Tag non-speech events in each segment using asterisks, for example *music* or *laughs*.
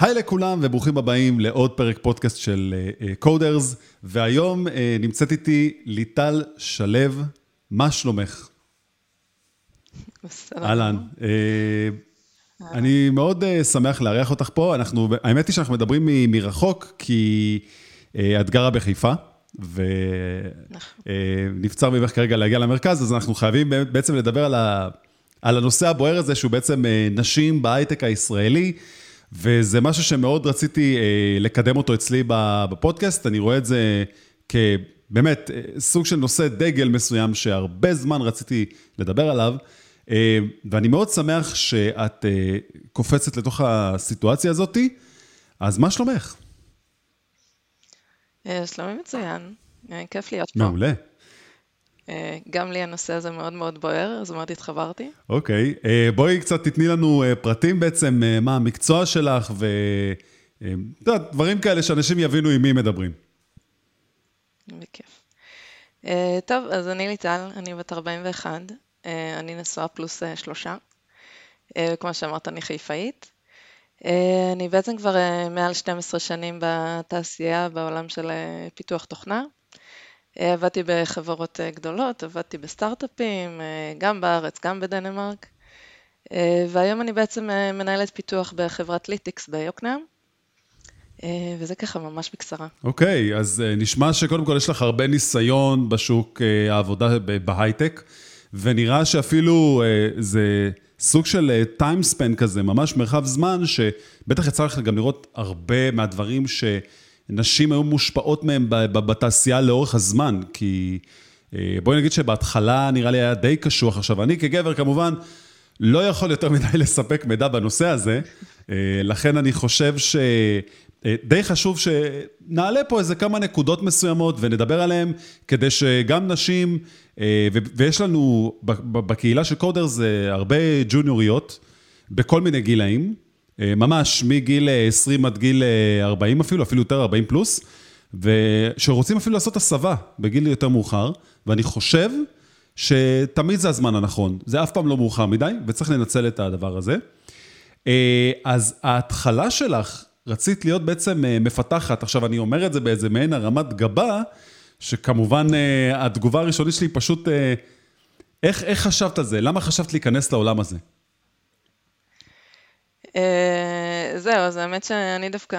היי לכולם וברוכים הבאים לעוד פרק פודקאסט של קודרס, uh, והיום uh, נמצאת איתי ליטל שלו, מה שלומך? בסדר. אהלן. Uh, אני מאוד uh, שמח לארח אותך פה, אנחנו, האמת היא שאנחנו מדברים מרחוק, כי uh, את גרה בחיפה. ונבצר ממך כרגע להגיע למרכז, אז אנחנו חייבים בעצם לדבר על, ה, על הנושא הבוער הזה, שהוא בעצם נשים בהייטק הישראלי. וזה משהו שמאוד רציתי אה, לקדם אותו אצלי בפודקאסט, אני רואה את זה כבאמת אה, סוג של נושא דגל מסוים שהרבה זמן רציתי לדבר עליו, אה, ואני מאוד שמח שאת קופצת לתוך הסיטואציה הזאת, אז מה שלומך? שלומי מצוין, כיף להיות פה. מעולה. אה, גם לי הנושא הזה מאוד מאוד בוער, אז מאוד התחברתי. אוקיי, אה, בואי קצת תתני לנו אה, פרטים בעצם, מה המקצוע שלך, ודברים כאלה שאנשים יבינו עם מי מדברים. בכיף. טוב, אז אני ליטל, אני בת 41, אני נשואה פלוס שלושה. כמו שאמרת, אני חיפאית. אני בעצם כבר מעל 12 שנים בתעשייה בעולם של פיתוח תוכנה. אה, עבדתי בחברות אה, גדולות, עבדתי בסטארט-אפים, אה, גם בארץ, גם בדנמרק, והיום אני בעצם מנהלת פיתוח בחברת ליטיקס ביוקנעם, וזה ככה ממש בקצרה. אוקיי, okay, אז נשמע שקודם כל יש לך הרבה ניסיון בשוק העבודה בהייטק, ונראה שאפילו זה סוג של time span כזה, ממש מרחב זמן, שבטח יצא לך גם לראות הרבה מהדברים ש... נשים היו מושפעות מהן בתעשייה לאורך הזמן, כי אה, בואי נגיד שבהתחלה נראה לי היה די קשוח. עכשיו, אני כגבר כמובן לא יכול יותר מדי *laughs* לספק מידע בנושא הזה, אה, לכן אני חושב ש... אה, די חשוב שנעלה פה איזה כמה נקודות מסוימות ונדבר עליהן, כדי שגם נשים, ויש לנו בקהילה של קודר זה הרבה ג'וניוריות בכל מיני גילאים, ממש מגיל 20 עד גיל 40 אה, אפילו, אפילו יותר 40 פלוס, ושרוצים אפילו לעשות הסבה בגיל יותר מאוחר, ואני חושב שתמיד זה הזמן הנכון, זה אף פעם לא מאוחר מדי, וצריך לנצל את הדבר הזה. אה, אז ההתחלה שלך, רצית להיות בעצם מפתחת, עכשיו אני אומר את זה באיזה מעין הרמת גבה, שכמובן התגובה הראשונית שלי פשוט, איך, איך חשבת על זה? למה חשבת להיכנס לעולם הזה? אה, זהו, אז האמת שאני דווקא,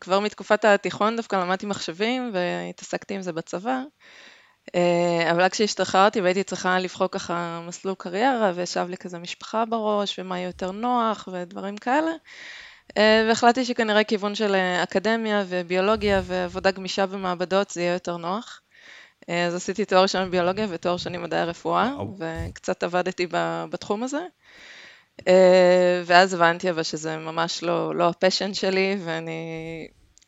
כבר מתקופת התיכון דווקא למדתי מחשבים והתעסקתי עם זה בצבא. אה, אבל כשהשתחררתי והייתי צריכה לבחור ככה מסלול קריירה וישב לי כזה משפחה בראש ומה יהיה יותר נוח ודברים כאלה. אה, והחלטתי שכנראה כיוון של אקדמיה וביולוגיה ועבודה גמישה במעבדות זה יהיה יותר נוח. אז עשיתי תואר ראשון בביולוגיה ותואר שני מדעי הרפואה, וקצת עבדתי בתחום הזה. אה, ואז הבנתי אבל שזה ממש לא, לא הפשן שלי, ואני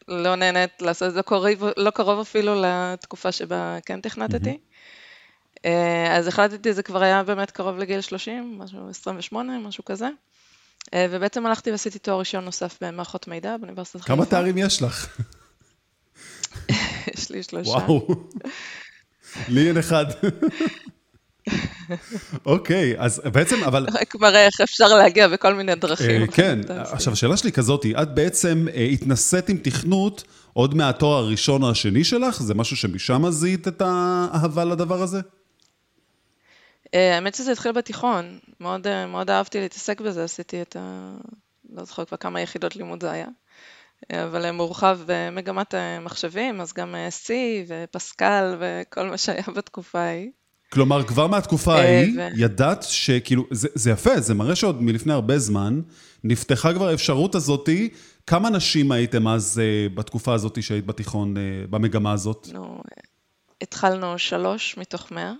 לא נהנית לעשות את זה קרוב, לא קרוב אפילו לתקופה שבה כן תכנתתי. Mm-hmm. אז החלטתי, זה כבר היה באמת קרוב לגיל 30, משהו 28, משהו כזה. אה, ובעצם הלכתי ועשיתי תואר ראשון נוסף במערכות מידע באוניברסיטת חיפה. כמה תארים יש לך? *laughs* יש לי שלושה. וואו, לי אין אחד. *laughs* אוקיי, אז בעצם, אבל... רק מראה איך אפשר להגיע בכל מיני דרכים. אה, כן, עכשיו השאלה שלי כזאת, את בעצם אה, התנסית עם תכנות עוד מהתואר הראשון או השני שלך? זה משהו שמשם זיהית את האהבה לדבר הזה? אה, האמת שזה התחיל בתיכון, מאוד, מאוד אהבתי להתעסק בזה, עשיתי את ה... לא זוכר כבר כמה יחידות לימוד זה היה, אבל מורחב במגמת מחשבים, אז גם C ופסקל וכל מה שהיה בתקופה ההיא. כלומר, כבר מהתקופה אה, ההיא, ידעת שכאילו, זה, זה יפה, זה מראה שעוד מלפני הרבה זמן, נפתחה כבר האפשרות הזאתי. כמה נשים הייתם אז אה, בתקופה הזאת שהיית בתיכון, אה, במגמה הזאת? נו, התחלנו שלוש מתוך מאה,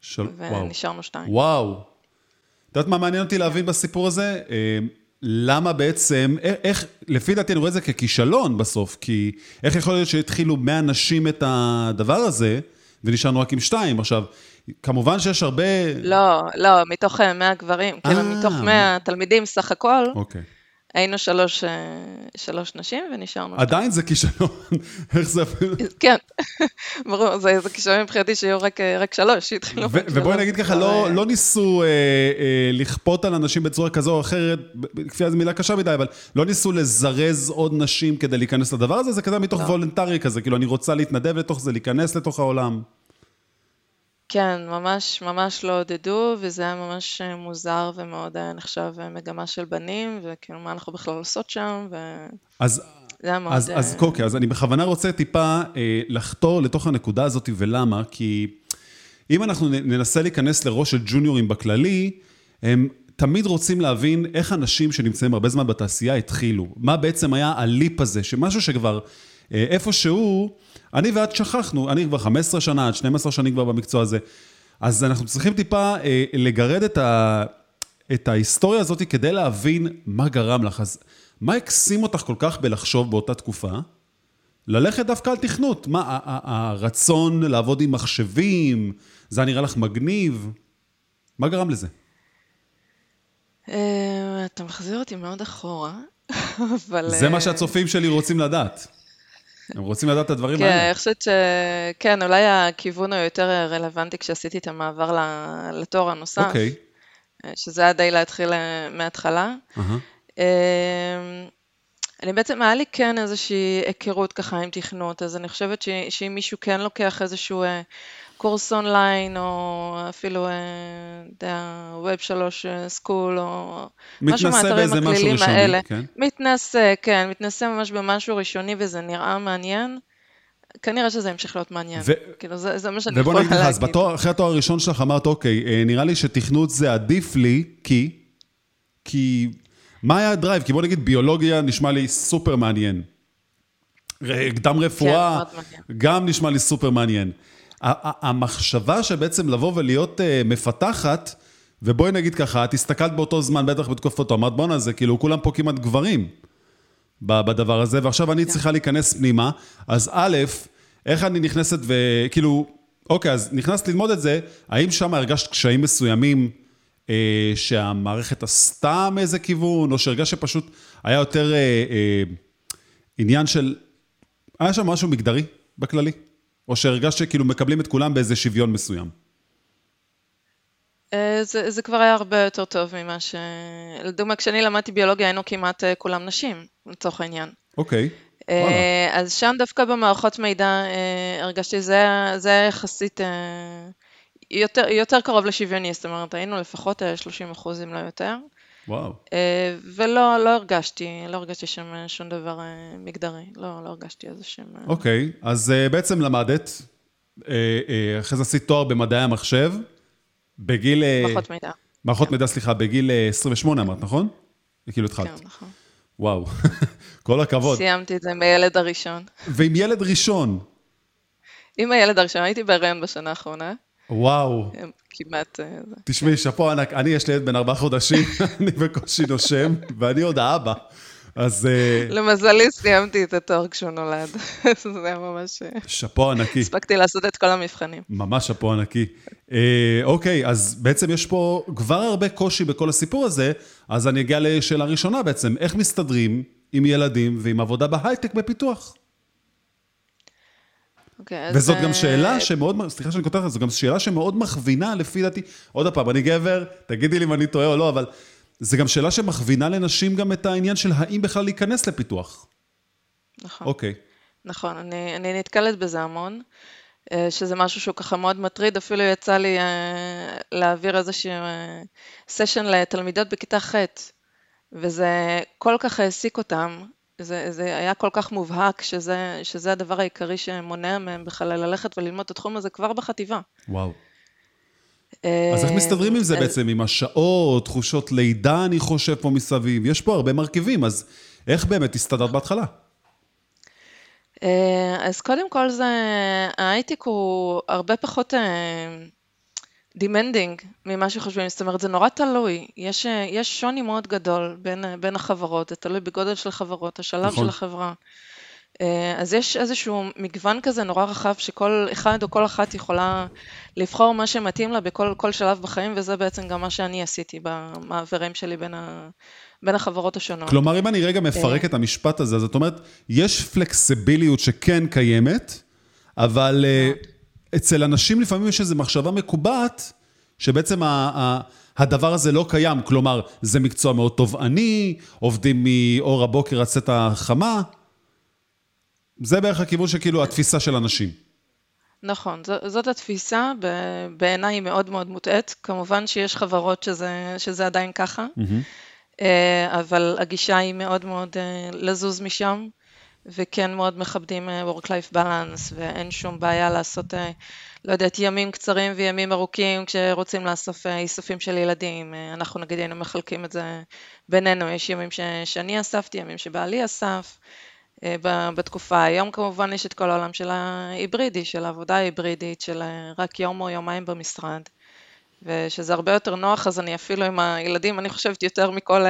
של... ונשארנו. שתיים. וואו. את יודעת מה מעניין אותי להבין בסיפור הזה? למה בעצם, איך, לפי דעתי אני רואה את זה ככישלון בסוף, כי איך יכול להיות שהתחילו 100 נשים את הדבר הזה, ונשארנו רק עם שתיים? עכשיו, כמובן שיש הרבה... לא, לא, מתוך 100 אה, גברים, כאילו מתוך 100 תלמידים סך הכל. אוקיי. היינו שלוש, אה, שלוש נשים ונשארנו. עדיין זה כישלון, *laughs* איך זה אפילו... כן, *laughs* ברור, זה, זה כישלון מבחינתי שיהיו רק, אה, רק שלוש, שהתחילו. ובואי נגיד ככה, לא, לא ניסו אה, אה, לכפות על אנשים בצורה כזו או אחרת, כפייה זו מילה קשה מדי, אבל לא ניסו לזרז עוד נשים כדי להיכנס לדבר הזה, זה כזה מתוך לא. וולנטרי כזה, כאילו אני רוצה להתנדב לתוך זה, להיכנס לתוך העולם. כן, ממש ממש לא עודדו, וזה היה ממש אה, מוזר ומאוד היה נחשב אה, מגמה של בנים, וכאילו מה אנחנו בכלל עושות שם, ו... אז... זה היה מאוד... אז, אז קוקי, אז אני בכוונה רוצה טיפה אה, לחתור לתוך הנקודה הזאת, ולמה? כי אם אנחנו ננסה להיכנס לראש של ג'וניורים בכללי, הם תמיד רוצים להבין איך אנשים שנמצאים הרבה זמן בתעשייה התחילו. מה בעצם היה הליפ הזה, שמשהו שכבר אה, איפשהו... אני ואת שכחנו, אני כבר 15 שנה, עד 12 שנים כבר במקצוע הזה. אז אנחנו צריכים טיפה אה, לגרד את, ה, את ההיסטוריה הזאת כדי להבין מה גרם לך. אז מה הקסים אותך כל כך בלחשוב באותה תקופה? ללכת דווקא על תכנות. מה, הרצון לעבוד עם מחשבים, זה נראה לך מגניב? מה גרם לזה? אה, אתה מחזיר אותי מאוד אחורה, *laughs* אבל... זה מה אה, שהצופים שלי רוצים לדעת. הם רוצים לדעת את הדברים כן, האלה. כן, אני חושבת ש... כן, אולי הכיוון היותר רלוונטי כשעשיתי את המעבר לתואר הנוסף. אוקיי. שזה היה די להתחיל אה, מההתחלה. Uh-huh. אני בעצם, היה לי כן איזושהי היכרות ככה עם תכנות, אז אני חושבת שאם מישהו כן לוקח איזשהו אה, קורס אונליין, או אפילו, אתה יודע, Web 3 סקול, או משהו מהאתרים הכלילים האלה. כן. מתנסה, כן, מתנסה ממש במשהו ראשוני וזה נראה מעניין. כנראה שזה ימשיך להיות מעניין, ו... כאילו זה, זה מה שאני יכולה להגיד. ובוא נגיד לך, אז בתואר, אחרי התואר הראשון שלך אמרת, אוקיי, אה, נראה לי שתכנות זה עדיף לי, כי, כי, מה היה ה drive? כי בוא נגיד ביולוגיה נשמע לי סופר מעניין. קדם רפואה, כן, גם נשמע לי סופר מעניין. המחשבה שבעצם לבוא ולהיות uh, מפתחת, ובואי נגיד ככה, את הסתכלת באותו זמן, בטח בתקופתו, אמרת בואנה, זה כאילו כולם פה כמעט גברים בדבר הזה, ועכשיו אני כן. צריכה להיכנס פנימה, אז א', איך אני נכנסת וכאילו, אוקיי, אז נכנסת ללמוד את זה, האם שם הרגשת קשיים מסוימים אה, שהמערכת עשתה מאיזה כיוון, או שהרגשת שפשוט היה יותר אה, אה, עניין של, היה שם משהו מגדרי בכללי? או שהרגשת שכאילו מקבלים את כולם באיזה שוויון מסוים? אה, זה, זה כבר היה הרבה יותר טוב ממה ש... לדוגמה, כשאני למדתי ביולוגיה היינו כמעט אה, כולם נשים, לצורך העניין. אוקיי. אה, אז שם דווקא במערכות מידע הרגשתי שזה היה יחסית יותר, יותר קרוב לשוויוני, זאת אומרת היינו לפחות 30 אחוז אם לא יותר. וואו. ולא לא הרגשתי, לא הרגשתי שם שום דבר מגדרי, לא, לא הרגשתי איזה שם... אוקיי, אז בעצם למדת, אחרי זה עשית תואר במדעי המחשב, בגיל... מערכות מידע. מערכות כן. מידע, סליחה, בגיל 28 אמרת, נכון? כאילו התחלת. כן, נכון. וואו, *laughs* כל הכבוד. סיימתי את זה עם הילד הראשון. ועם ילד ראשון. עם הילד הראשון, הייתי בהריון בשנה האחרונה. וואו. כמעט... אה, תשמעי, שאפו ענק, אני יש לי ילד בן ארבעה חודשים, *laughs* אני בקושי נושם, ואני עוד האבא. אז... אה, למזלי סיימתי את התואר כשהוא נולד. *laughs* זה היה ממש... אה, שאפו ענקי. הספקתי לעשות את כל המבחנים. ממש שאפו ענקי. אוקיי, אז בעצם יש פה כבר הרבה קושי בכל הסיפור הזה, אז אני אגיע לשאלה ראשונה בעצם, איך מסתדרים עם ילדים ועם עבודה בהייטק בפיתוח? Okay, אוקיי, וזאת. גם שאלה שמאוד, סליחה שאני כותב, זו גם שאלה שמאוד מכווינה לפי דעתי, עוד פעם, אני גבר, תגידי לי אם אני טועה או לא, אבל זו גם שאלה שמכווינה לנשים גם את העניין של האם בכלל להיכנס לפיתוח. נכון. אוקיי. נכון, אני, אני נתקלת בזה המון, אה, שזה משהו שהוא ככה מאוד מטריד, אפילו יצא לי אה, להעביר איזשהו סשן אה, לתלמידות בכיתה ח', וזה כל כך העסיק אותם, זה, זה היה כל כך מובהק שזה, שזה הדבר העיקרי שמונע מהם בכלל ללכת וללמוד את התחום הזה כבר בחטיבה. וואו. אז איך מסתדרים עם זה אה, בעצם, עם השעות, תחושות לידה, אני חושב, פה מסביב? יש פה הרבה מרכיבים, אז איך באמת הסתדרת בהתחלה? אה, אז קודם כל זה, ההייטק הוא הרבה פחות אה, ממה שחושבים, זאת אומרת זה נורא תלוי, יש, יש שוני מאוד גדול בין, בין החברות, זה תלוי בגודל של החברות, השלב נכון. של החברה. אה, אז יש איזשהו מגוון כזה נורא רחב שכל אחד או כל אחת יכולה לבחור מה שמתאים לה בכל שלב בחיים, וזה בעצם גם מה שאני עשיתי במעברים שלי בין, ה, בין החברות השונות. כלומר, אם אני רגע מפרק את המשפט הזה, זאת אומרת, יש פלקסיביליות שכן קיימת, אבל אצל אנשים לפעמים יש איזו מחשבה מקובעת, שבעצם ה, ה, הדבר הזה לא קיים. כלומר, זה מקצוע מאוד תובעני, עובדים מאור הבוקר עד צאת החמה. זה בערך הכיוון שכאילו התפיסה של אנשים. נכון, ז, זאת התפיסה, בעיניי היא מאוד מאוד מוטעית. כמובן שיש חברות שזה, שזה עדיין ככה, mm-hmm. אבל הגישה היא מאוד מאוד אה, לזוז משם. וכן מאוד מכבדים אה, Work-Life Balance, ואין שום בעיה לעשות, אה, לא יודעת, ימים קצרים וימים ארוכים כשרוצים לאסוף אה, איסופים של ילדים. אנחנו נגיד היינו מחלקים את זה בינינו, יש ימים ש, שאני אספתי, ימים שבעלי אסף. בתקופה. היום כמובן יש את כל העולם של ההיברידי, של העבודה ההיברידית, של רק יום או יומיים במשרד. ושזה הרבה יותר נוח, אז אני אפילו עם הילדים, אני חושבת יותר מכל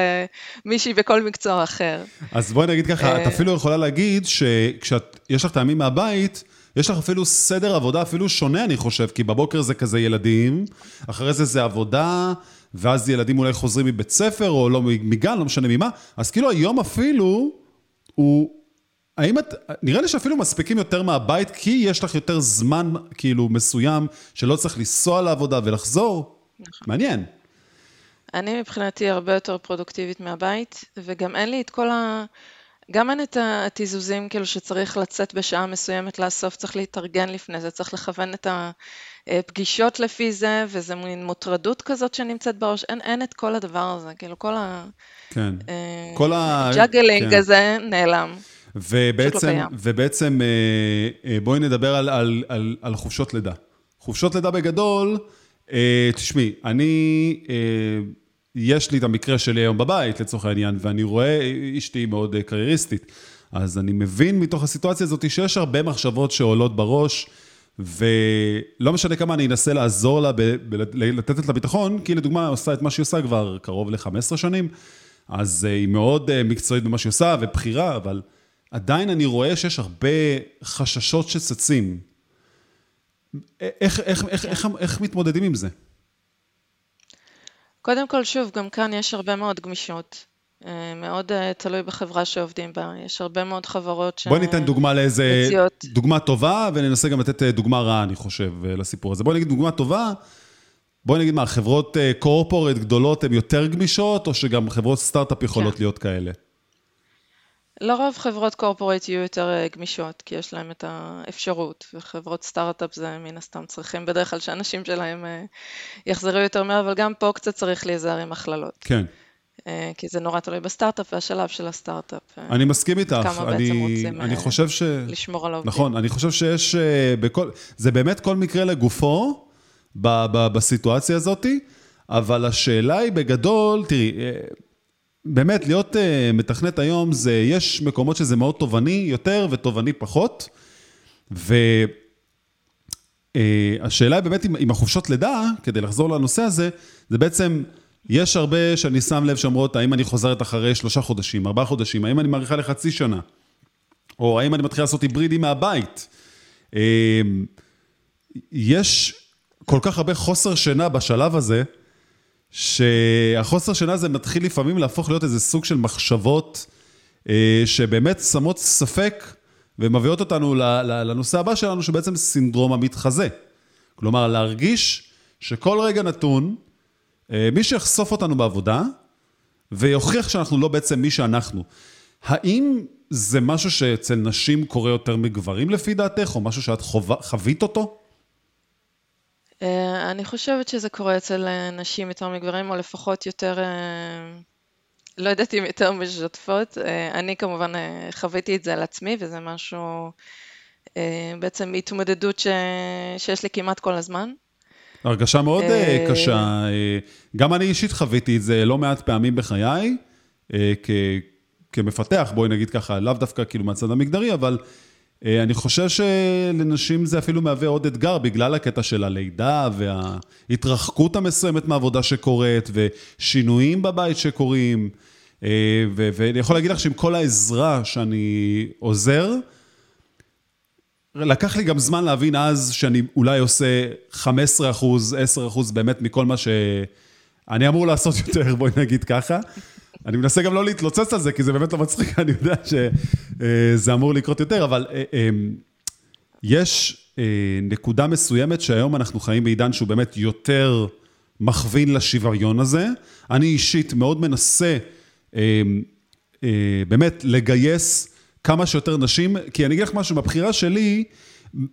מישהי בכל מקצוע אחר. אז בואי נגיד ככה, את אפילו יכולה להגיד שכשיש לך טעמים מהבית, יש לך אפילו סדר עבודה אפילו שונה, אני חושב, כי בבוקר זה כזה ילדים, אחרי זה זה עבודה, ואז ילדים אולי חוזרים מבית ספר, או לא מגן, לא משנה ממה, אז כאילו היום אפילו, הוא... האם את, נראה לי שאפילו מספיקים יותר מהבית, כי יש לך יותר זמן כאילו מסוים, שלא צריך לנסוע לעבודה ולחזור? נכון. מעניין. אני מבחינתי הרבה יותר פרודוקטיבית מהבית, וגם אין לי את כל ה... גם אין את התזוזות כאילו שצריך לצאת בשעה מסוימת לאסוף, צריך להתארגן לפני זה, צריך לכוון את הפגישות לפי זה, וזה מין מוטרדות כזאת שנמצאת בראש, אין, אין את כל הדבר הזה, כאילו כל ה... כן. אה, כל ה... juggling כן. הזה נעלם. ובעצם, לא ובעצם אה, אה, בואי נדבר על, על, על, על חופשות לידה. חופשות לידה בגדול, אה, תשמעי, אני, יש לי את המקרה שלי היום בבית, לצורך העניין, ואני רואה, אשתי מאוד קרייריסטית, אז אני מבין מתוך הסיטואציה הזאת שיש הרבה מחשבות שעולות בראש, ולא משנה כמה אני אנסה לעזור לה, לתת לה ביטחון, כי לדוגמה, עושה את מה שהיא עושה כבר קרוב ל-15 שנים, אז היא מאוד מקצועית במה שהיא עושה, ובחירה, אבל... עדיין אני רואה שיש הרבה חששות שצצים. איך, איך, איך, איך, איך מתמודדים עם זה? קודם כל, שוב, גם כאן יש הרבה מאוד גמישות. אה, מאוד אה, תלוי בחברה שעובדים בה. יש הרבה מאוד חברות ש... בואי ניתן דוגמה לאיזה... מציעות. דוגמה טובה, וננסה גם לתת אה, דוגמה רעה, אני חושב, לסיפור הזה. בואי נגיד דוגמה טובה. בואי נגיד מה, חברות קורפורט גדולות הן יותר גמישות, או שגם חברות סטארט-אפ יכולות כן. להיות כאלה? לרוב חברות קורפורט יהיו יותר אה, גמישות, כי יש להם את האפשרות, וחברות סטארט-אפ זה מן הסתם צריכים בדרך כלל שאנשים שלהם אה, יחזרו יותר מהר, אבל גם פה קצת צריך להיזהר עם הכללות. כן. אה, כי זה נורא תלוי בסטארט-אפ והשלב של הסטארט-אפ. אני מסכים איתך. כמה אני, בעצם רוצים אני חושב ש... לשמור על העובדים. נכון, אני חושב שיש בכל... זה באמת כל מקרה לגופו ב, ב, בסיטואציה הזאת, אבל השאלה היא בגדול, תראי, באמת, להיות uh, מתכנת היום, זה, יש מקומות שזה מאוד תובעני יותר ותובעני פחות, והשאלה uh, היא באמת עם החופשות לידה, כדי לחזור לנושא הזה, זה בעצם, יש הרבה שאני שם לב שאומרות, האם אני חוזרת אחרי שלושה חודשים, ארבעה חודשים, האם אני מאריכה לחצי שנה, או האם אני מתחיל לעשות היברידי מהבית. Uh, יש כל כך הרבה חוסר שינה בשלב הזה, שהחוסר שינה הזה מתחיל לפעמים להפוך להיות איזה סוג של מחשבות אה, שבאמת שמות ספק ומביאות אותנו לנושא הבא שלנו, שבעצם סינדרום המתחזה. כלומר, להרגיש שכל רגע נתון, אה, מי שיחשוף אותנו בעבודה ויוכיח שאנחנו לא בעצם מי שאנחנו. האם זה משהו שאצל נשים קורה יותר מגברים לפי דעתך, או משהו שאת חווית אותו? אה, אני חושבת שזה קורה אצל אה, נשים יותר מגברים, או לפחות יותר, אה, לא יודעת אם יותר משתפות. אני כמובן חוויתי את זה על עצמי, וזה משהו, בעצם התמודדות ש... שיש לי כמעט כל הזמן. הרגשה מאוד קשה. גם אני אישית חוויתי את זה לא מעט פעמים בחיי, כ... כמפתח, בואי נגיד ככה, לאו דווקא כאילו מהצד המגדרי, אבל אני חושב שלנשים זה אפילו מהווה עוד אתגר בגלל הקטע של הלידה וההתרחקות המסוימת מהעבודה שקורית ושינויים בבית שקורים. אה, ואני יכול להגיד לך שעם כל העזרה שאני עוזר, לקח לי גם זמן להבין אז שאני אולי עושה 15 אחוז, 10 אחוז באמת מכל מה שאני אמור לעשות *laughs* יותר, בואי נגיד ככה. אני מנסה גם לא להתלוצץ על זה, כי זה באמת לא מצחיק, אני יודע שזה אמור לקרות יותר, אבל אה, אה, יש נקודה מסוימת שהיום אנחנו חיים בעידן שהוא באמת יותר מכווין לשוויון הזה. אני אישית מאוד מנסה באמת לגייס כמה שיותר נשים, כי אני אגיד לך משהו, בבחירה שלי,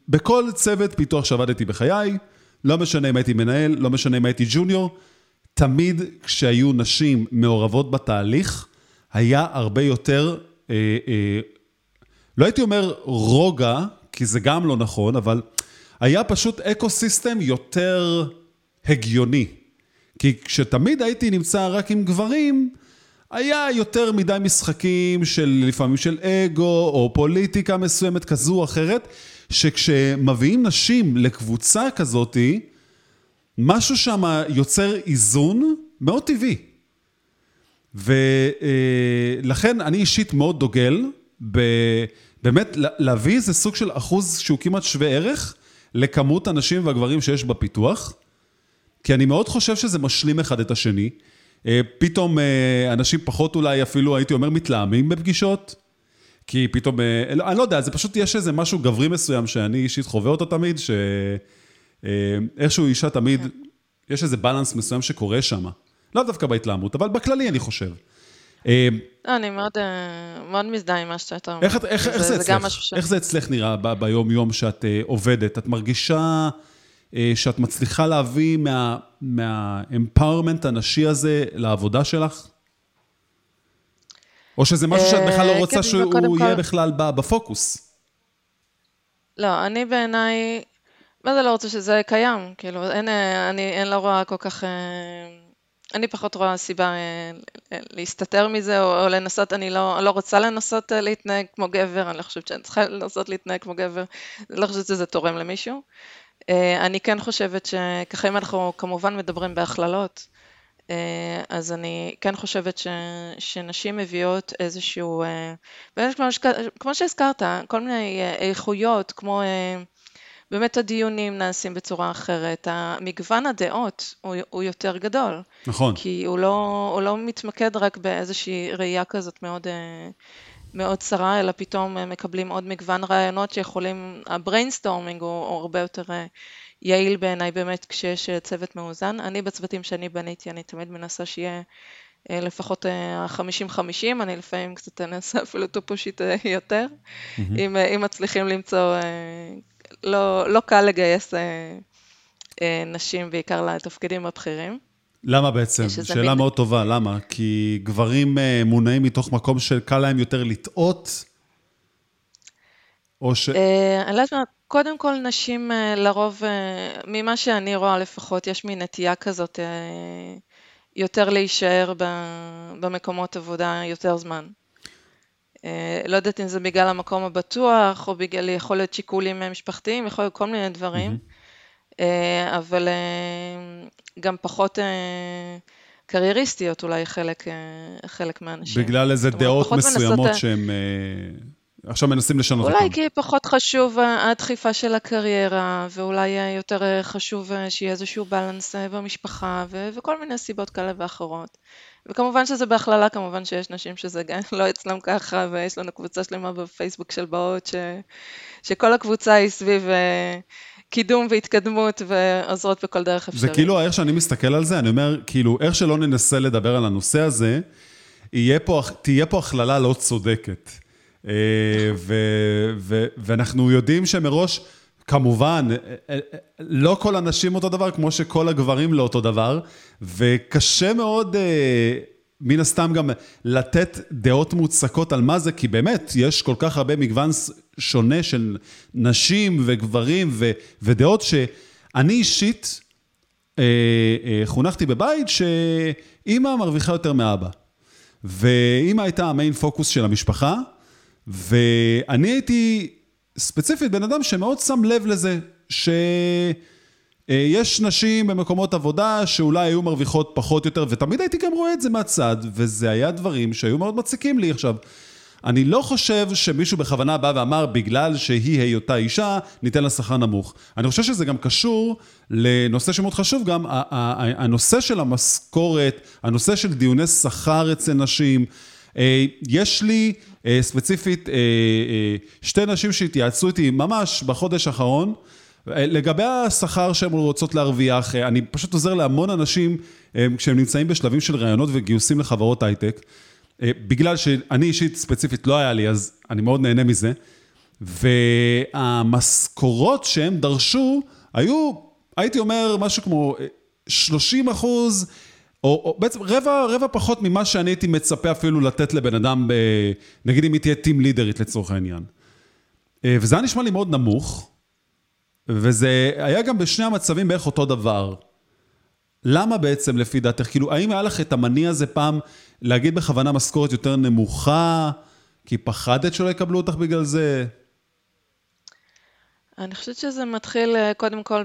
בכל צוות פיתוח שעבדתי בחיי, לא משנה אם הייתי מנהל, לא משנה אם הייתי ג'וניור, תמיד כשהיו נשים מעורבות בתהליך, היה הרבה יותר, אה, אה, לא הייתי אומר רוגע, כי זה גם לא נכון, אבל היה פשוט אקו סיסטם יותר הגיוני. כי כשתמיד הייתי נמצא רק עם גברים, היה יותר מדי משחקים של לפעמים של אגו, או פוליטיקה מסוימת כזו או אחרת, שכשמביאים נשים לקבוצה כזאתי, משהו שם יוצר איזון מאוד טבעי. ולכן אני אישית מאוד דוגל ב... באמת להביא איזה סוג של אחוז שהוא כמעט שווה ערך לכמות הנשים והגברים שיש בפיתוח, כי אני מאוד חושב שזה משלים אחד את השני. אה, פתאום אה, אנשים פחות אולי אפילו, הייתי אומר, מתלהמים בפגישות, כי פתאום, אה, לא, אני לא יודע, זה פשוט, יש איזה משהו גברי מסוים שאני אישית חווה אותו תמיד, שאיכשהו אישה תמיד, יש איזה בלנס מסוים שקורה שם. לא דווקא בהתלהמות, אבל בכללי אני חושב. אני מאוד, מאוד מזדהה עם מה שאתה אומר. איך, איך, איך זה אצלך? איך זה אצלך נראה ביום-יום שאת עובדת? את מרגישה... אה, שאת מצליחה להביא מה, מהאמפאורמנט הנשי הזה לעבודה שלך? או שזה משהו שאת בכלל לא אה, רוצה כן, שהוא יהיה בכלל בפוקוס? לא, אני בעיניי, מה זה לא רוצה שזה קיים? כאילו, אין, אה, אני אין לא רואה כל כך... אני פחות רואה סיבה להסתתר מזה, או, או לנסות, אני לא, לא רוצה לנסות להתנהג כמו גבר, אני לא חושבת שאני צריכה לנסות להתנהג כמו גבר, אני לא חושבת שזה תורם למישהו. אה, אני כן חושבת שככה אם אנחנו כמובן מדברים בהכללות, אה, אז אני כן חושבת ש, שנשים מביאות איזשהו, אה, כמו שהזכרת, כל מיני איכויות, כמו באמת הדיונים נעשים בצורה אחרת, מגוון הדעות הוא, הוא יותר גדול. נכון. כי הוא לא, הוא לא מתמקד רק באיזושהי ראייה כזאת מאוד מאוד צרה, אלא פתאום מקבלים עוד מגוון רעיונות שיכולים, ה brainstorming הוא, הוא הרבה יותר אה, יעיל בעיניי באמת כשיש אה, צוות מאוזן. אני בצוותים שאני בניתי, אני תמיד מנסה שיהיה אה, לפחות ה-50-50, אני לפעמים קצת אנסה אפילו טופושית יותר, mm-hmm. אם, אם מצליחים למצוא, לא, לא קל לגייס נשים בעיקר לתפקידים הבכירים. למה בעצם? שאלה מין... מאוד טובה, למה? כי גברים אה, מונעים מתוך מקום שקל להם יותר לטעות? או ש... אה, אני לא יודעת, קודם כל נשים אה, לרוב, ממה שאני רואה לפחות, יש מין נטייה כזאת יותר להישאר במקומות עבודה יותר זמן. לא יודעת אם זה בגלל המקום הבטוח, או בגלל, יכול להיות שיקולים משפחתיים, יכול להיות כל מיני דברים. Mm-hmm. אה, אבל אה, גם פחות אה, קרייריסטיות אולי חלק, חלק מהאנשים. בגלל איזה דעות מסוימות מנסות... שהם עכשיו מנסים לשנות אותם. אולי כי פחות חשוב הדחיפה של הקריירה, ואולי יותר חשוב שיהיה איזשהו בלנס במשפחה, ו- וכל מיני סיבות כאלה ואחרות. וכמובן שזה בהכללה, כמובן שיש נשים שזה גם לא אצלם ככה, ויש לנו קבוצה שלמה בפייסבוק של באות, ש- שכל הקבוצה היא סביב קידום והתקדמות ועוזרות בכל דרך אפשרית. זה כאילו איך שאני מסתכל על זה, אני אומר, כאילו, איך שלא ננסה לדבר על הנושא הזה, פה, תהיה פה הכללה לא צודקת. אה, ו, ו, ואנחנו יודעים שמראש, כמובן, אה, אה, לא כל הנשים אותו דבר, כמו שכל הגברים לא אותו דבר, וקשה מאוד... מן הסתם גם לתת דעות מוצקות על מה זה, כי באמת, יש כל כך הרבה מגוון שונה של נשים וגברים ו, ודעות שאני אישית אה, אה, חונכתי בבית שאימא מרוויחה יותר מאבא. ואימא הייתה המיין פוקוס של המשפחה, ואני הייתי ספציפית בן אדם שמאוד שם לב לזה, ש... אה, יש נשים במקומות עבודה שאולי היו מרוויחות פחות יותר, ותמיד הייתי גם רואה את זה מהצד, וזה היה דברים שהיו מאוד מציקים לי. עכשיו, אני לא חושב שמישהו בכוונה בא ואמר, בגלל שהיא היותה אישה, ניתן לה שכר נמוך. אני חושב שזה גם קשור לנושא שמאוד חשוב גם, הנושא של המשכורת, הנושא של דיוני שכר אצל נשים. אה, יש לי אה, ספציפית שתי נשים שהתייעצו איתי ממש בחודש האחרון. לגבי השכר שהן רוצות להרוויח, אני פשוט עוזר להמון אנשים כשהם נמצאים בשלבים של רעיונות וגיוסים לחברות הייטק. אה, בגלל שאני אישית ספציפית לא היה לי, אז אני מאוד נהנה מזה. והמשכורות שהם דרשו היו, הייתי אומר, משהו כמו 30 אה, אחוז, או, או בעצם רבע, רבע פחות ממה שאני הייתי מצפה אפילו לתת לבן אדם, ב, נגיד אם היא תהיה טים לידרית לצורך העניין. אה, וזה היה נשמע לי מאוד נמוך, וזה היה גם בשני המצבים בערך אותו דבר. למה בעצם לפי דעתך? כאילו, האם היה לך את המניע הזה פעם להגיד בכוונה משכורת יותר נמוכה, כי פחדת שלא יקבלו אותך בגלל זה? אני חושבת שזה מתחיל אה, קודם כל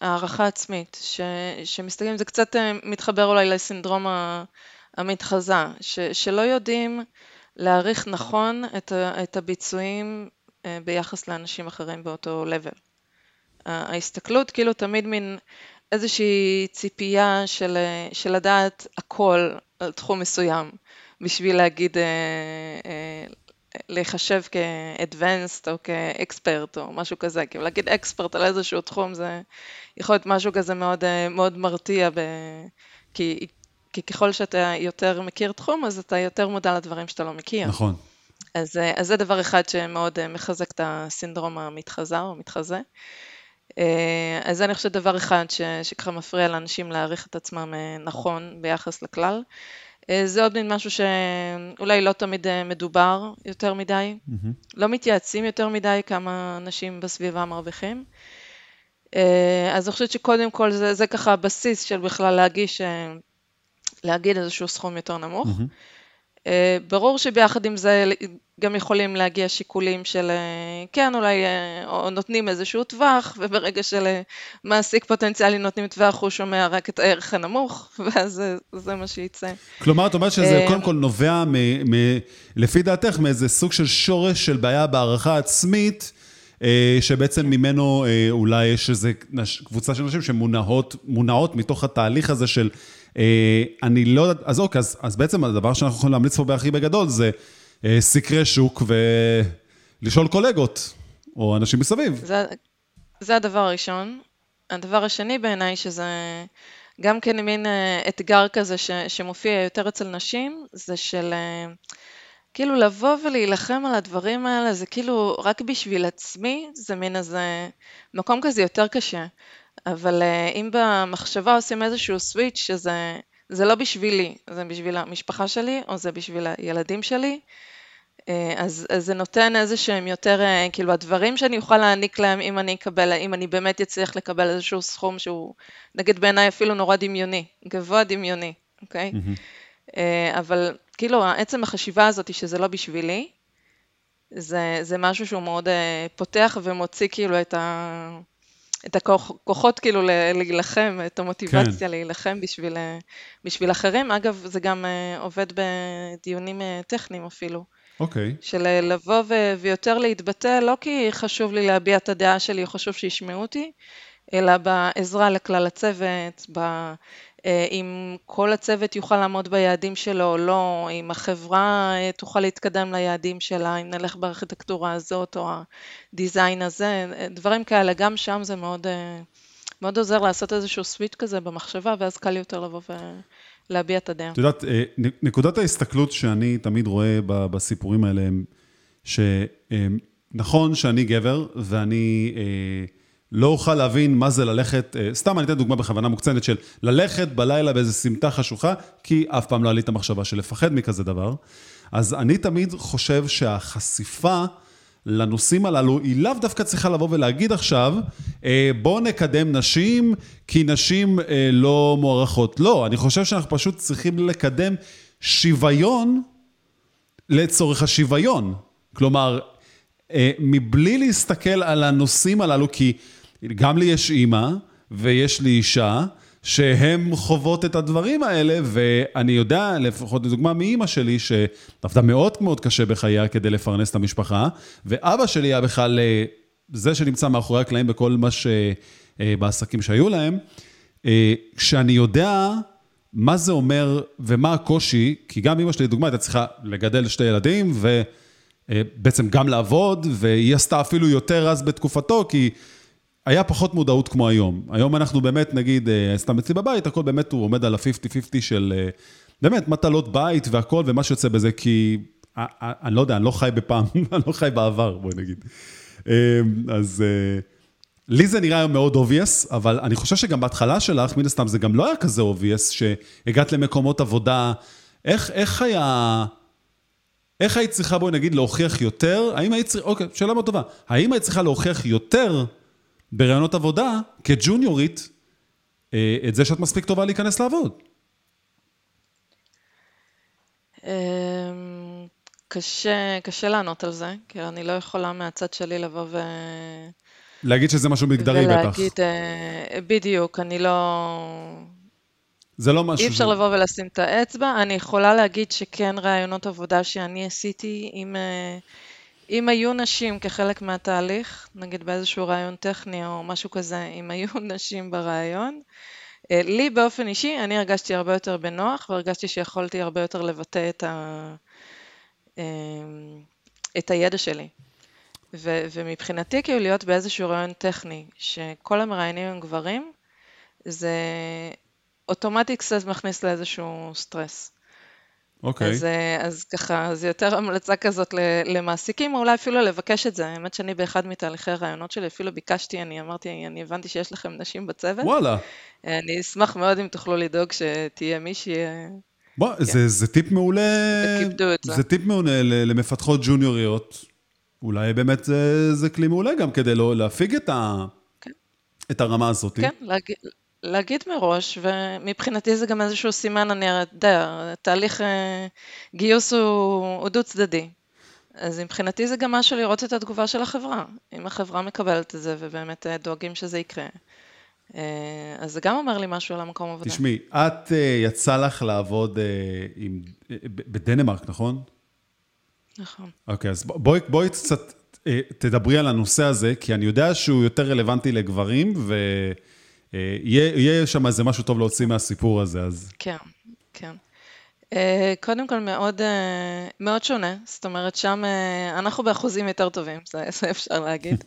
מהערכה עצמית, ש, שמסתכלים, זה קצת אה, מתחבר אולי לסינדרום המתחזה, ש, שלא יודעים להעריך נכון את, את הביצועים אה, ביחס לאנשים אחרים באותו level. ההסתכלות כאילו תמיד מין איזושהי ציפייה של, של לדעת הכל על תחום מסוים, בשביל להגיד, להיחשב כ-advanced או כ-expert או משהו כזה, כאילו להגיד expert על איזשהו תחום זה יכול להיות משהו כזה מאוד, אה, מאוד מרתיע, ב... כי, כי ככל שאתה יותר מכיר תחום, אז אתה יותר מודע לדברים שאתה לא מכיר. נכון. אז, אז זה דבר אחד שמאוד מחזק את הסינדרום המתחזה או מתחזה. אה, אז זה אני חושבת דבר אחד ש, שככה מפריע לאנשים להעריך את עצמם אה, נכון ביחס לכלל. אה, זה עוד מין משהו שאולי לא תמיד מדובר יותר מדי, mm-hmm. לא מתייעצים יותר מדי כמה אנשים בסביבה מרוויחים. אז אני חושבת שקודם כל זה, זה ככה הבסיס של בכלל להגיש, להגיד איזשהו סכום יותר נמוך. Mm-hmm. אה, ברור שביחד עם זה גם יכולים להגיע שיקולים של אה, כן אולי אה, או נותנים איזשהו טווח וברגע שלמעסיק פוטנציאלי נותנים טווח הוא שומע רק את הערך הנמוך *laughs* ואז זה, מה שייצא. כלומר את אומרת שזה קודם כל נובע מ, מ, לפי דעתך מאיזה סוג של שורש של בעיה בהערכה עצמית שבעצם ממנו אולי יש איזו קבוצה של אנשים שמונעות מתוך התהליך הזה של אה, אני לא יודעת, אז אוקיי, אז, אז בעצם הדבר שאנחנו יכולים להמליץ פה בהכי בגדול זה אה, סקרי שוק ולשאול קולגות, או אנשים מסביב. זה, זה הדבר הראשון. הדבר השני בעיניי, שזה גם כן מין אה, אתגר כזה ש, שמופיע יותר אצל נשים, זה של כאילו לבוא ולהילחם על הדברים האלה, זה כאילו רק בשביל עצמי, זה מין איזה מקום כזה יותר קשה. אבל אה, אם במחשבה עושים איזשהו סוויץ' שזה זה לא בשבילי, זה בשביל המשפחה שלי, או זה בשביל הילדים שלי, אה, אז, אז זה נותן איזה שהם יותר, אה, כאילו הדברים שאני אוכל להעניק להם אם אני אקבל, אם אני באמת אצליח לקבל איזשהו סכום שהוא, נגיד בעיניי אפילו נורא דמיוני, גבוה דמיוני, אוקיי? Mm-hmm. אבל כאילו עצם החשיבה הזאת שזה לא בשבילי, זה, זה משהו שהוא מאוד פותח ומוציא כאילו את ה... את הכוחות כאילו להילחם, את המוטיבציה כן. להילחם בשביל, בשביל אחרים. אגב, זה גם אה, עובד בדיונים אה, טכניים אפילו. אוקיי. Okay. של לבוא ו- ויותר להתבטא, לא כי חשוב לי להביע את הדעה שלי, חשוב שישמעו אותי, אלא בעזרה לכלל הצוות, ב- אה, אם כל הצוות יוכל לעמוד ביעדים שלו או לא, אם החברה אה, תוכל להתקדם ליעדים שלה, אם נלך בארכיטקטורה הזאת או הדיזיין הזה, אה, דברים כאלה, גם שם זה מאוד, מאוד עוזר לעשות איזשהו סוויץ' כזה במחשבה, ואז קל יותר לבוא ולהביע את הדעה. את יודעת, נקודת ההסתכלות שאני תמיד רואה בסיפורים האלה, שנכון שאני גבר, ואני... לא אוכל להבין מה זה ללכת, אה, סתם אני אתן דוגמה בכוונה מוקצנת של ללכת בלילה באיזה סמטה חשוכה, כי אף פעם לא את המחשבה של לפחד מכזה דבר. אז אני תמיד חושב שהחשיפה לנושאים הללו, היא לאו דווקא צריכה לבוא ולהגיד עכשיו, אה, בואו נקדם נשים, כי נשים אה, לא מוערכות. לא, אני חושב שאנחנו פשוט צריכים לקדם שוויון לצורך השוויון. כלומר, מבלי להסתכל על הנושאים הללו, כי גם לי יש אימא, ויש לי אישה, שהן חוות את הדברים האלה, ואני יודע, לפחות לדוגמה מאימא שלי, שעבדה מאוד מאוד קשה בחייה כדי לפרנס את המשפחה, ואבא שלי היה בכלל אה, זה שנמצא מאחורי הקלעים בכל מה ש... אה, בעסקים שהיו להם, אה, שאני יודע מה זה אומר ומה הקושי, כי גם אמא שלי, לדוגמה, הייתה צריכה לגדל שתי ילדים, ובעצם גם לעבוד, והיא עשתה אפילו יותר אז בתקופתו, כי... היה פחות מודעות כמו היום. היום אנחנו באמת, נגיד, אה, סתם אצלי בבית, הכל באמת הוא עומד על ה-50-50 של אה, באמת מטלות בית והכל, ומה שיוצא בזה, כי אני לא יודע, אני לא חי בפעם, *laughs* אני לא חי בעבר, בואי נגיד. אה, אז לי זה נראה היום מאוד obvious, אבל אני חושב שגם בהתחלה שלך, מן הסתם, זה גם לא היה כזה obvious, שהגעת למקומות עבודה. איך, איך היה... איך היית צריכה, בואי נגיד, להוכיח יותר? האם היית צריכה, אוקיי, שאלה מאוד טובה. האם היית צריכה להוכיח יותר בראיונות עבודה, כג'וניורית, אה, את זה שאת מספיק טובה להיכנס לעבוד? אמ, קשה, קשה לענות על זה, כי אני לא יכולה מהצד שלי לבוא ו... להגיד שזה משהו מגדרי ולהגיד, בטח. ולהגיד, אה, בדיוק, אני לא... זה לא משהו... אי אפשר לבוא ולשים את האצבע. אני יכולה להגיד שכן ראיונות עבודה שאני עשיתי עם... אה, אם היו נשים כחלק מהתהליך, נגיד באיזשהו רעיון טכני או משהו כזה, אם היו *laughs* נשים ברעיון, אה, לי באופן אישי, אני הרגשתי הרבה יותר בנוח והרגשתי שיכולתי הרבה יותר לבטא את, ה... אה, את הידע שלי. ו- ומבחינתי כאילו להיות באיזשהו רעיון טכני, שכל המראיינים הם גברים, זה אוטומטית קצת מכניס לאיזשהו סטרס. אוקיי. אז, אה, אז ככה, זה יותר המלצה כזאת למעסיקים, או אולי אפילו לבקש את זה. האמת שאני באחד מתהליכי הרעיונות שלי אפילו ביקשתי, אני אמרתי, אני הבנתי שיש לכם נשים בצוות. וואלה. אני אשמח מאוד אם תוכלו לדאוג שתהיה מישהי... בוא, כן. זה, זה טיפ מעולה, זה. זה טיפ מעולה למפתחות ג'וניוריות. אולי באמת זה, זה כלי מעולה גם כדי לא להפיג את, ה, כן. את הרמה הזאת. כן, להגיד, להגיד מראש, ומבחינתי זה גם איזשהו סימן, אני יודע, תהליך אה, גיוס הוא, הוא דו צדדי. אז מבחינתי זה גם משהו לראות את התגובה של החברה. אם החברה מקבלת את זה ובאמת אה, דואגים שזה יקרה, אה, אז זה גם אומר לי משהו על המקום עבודה. תשמעי, את יצא לך לעבוד עם, בדנמרק, נכון? נכון. אוקיי, אז בואי, בואי קצת תדברי על הנושא הזה, כי אני יודע שהוא יותר רלוונטי לגברים, ו... אה, יהיה שם איזה משהו טוב להוציא מהסיפור הזה, אז... כן, כן. אה, קודם כל מאוד, אה, מאוד שונה, זאת אומרת שם אנחנו באחוזים יותר טובים, זה, *laughs* זה אפשר להגיד.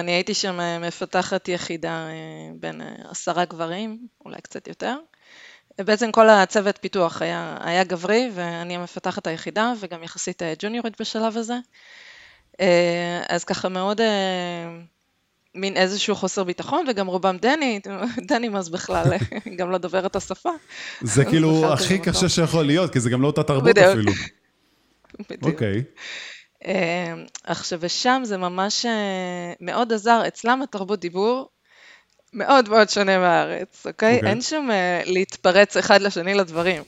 אני הייתי שם מפתחת יחידה בין עשרה גברים, אולי קצת יותר. בעצם כל הצוות פיתוח היה, היה גברי, ואני המפתחת היחידה, וגם יחסית ג'וניורית בשלב הזה. אז ככה מאוד מין איזשהו חוסר ביטחון, וגם רובם דני, *laughs* דנים אז בכלל *laughs* גם לא דובר את השפה. זה כאילו הכי קשה שיכול להיות, כי זה גם לא אותה תרבות אפילו. *laughs* בדיוק. אוקיי. אמ, עכשיו, ושם זה ממש אה, מאוד עזר, אצלם התרבות דיבור מאוד מאוד שונה מהארץ, אוקיי? אוקיי. אין שם אה, להתפרץ אחד לשני לדברים.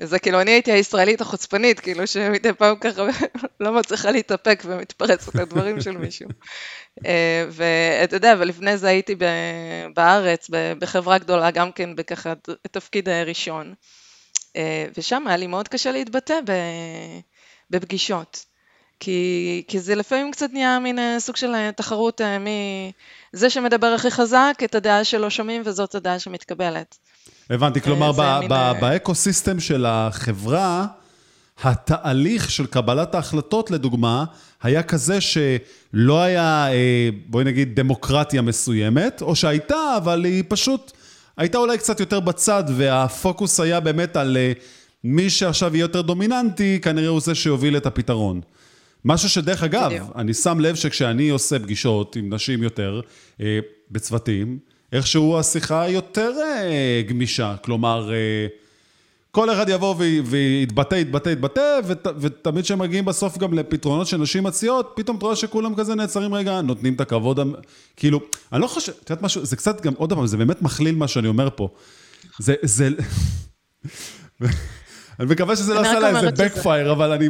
זה כאילו, אני הייתי הישראלית החוצפנית, כאילו שמדי פעם ככה *laughs* לא מצליחה להתאפק ומתפרצת לדברים של מישהו. אה, ואתה יודע, ולפני זה הייתי בארץ, בחברה גדולה, גם כן בככה תפקיד ראשון. אה, ושם היה לי מאוד קשה להתבטא בפגישות. כי, כי זה לפעמים קצת נהיה מין אה, סוג של תחרות מי... זה שמדבר הכי חזק, את הדעה שלו שומעים וזאת הדעה שמתקבלת. הבנתי, כלומר, באקו-סיסטם של החברה, התהליך של קבלת ההחלטות, לדוגמה, היה כזה שלא היה, אה, בואי נגיד, דמוקרטיה מסוימת, או שהייתה, אבל היא פשוט הייתה אולי קצת יותר בצד, והפוקוס היה באמת על אה, מי שעכשיו יהיה יותר דומיננטי, כנראה הוא זה שיוביל את הפתרון. משהו שדרך אגב, בדיוק. אני שם לב שכשאני עושה פגישות עם נשים יותר, אה, בצוותים, איכשהו השיחה יותר גמישה, כלומר... כל אחד יבוא ויתבטא, יתבטא, יתבטא, ות, ותמיד כשהם מגיעים בסוף גם לפתרונות שנשים מציעות, פתאום אתה רואה שכולם כזה נעצרים רגע, נותנים את הכבוד, כאילו, אני לא חושב, את יודעת משהו, זה קצת גם, עוד פעם, זה באמת מכליל מה שאני אומר פה. זה, זה... אני מקווה שזה לא עשה לה איזה backfire, אבל אני...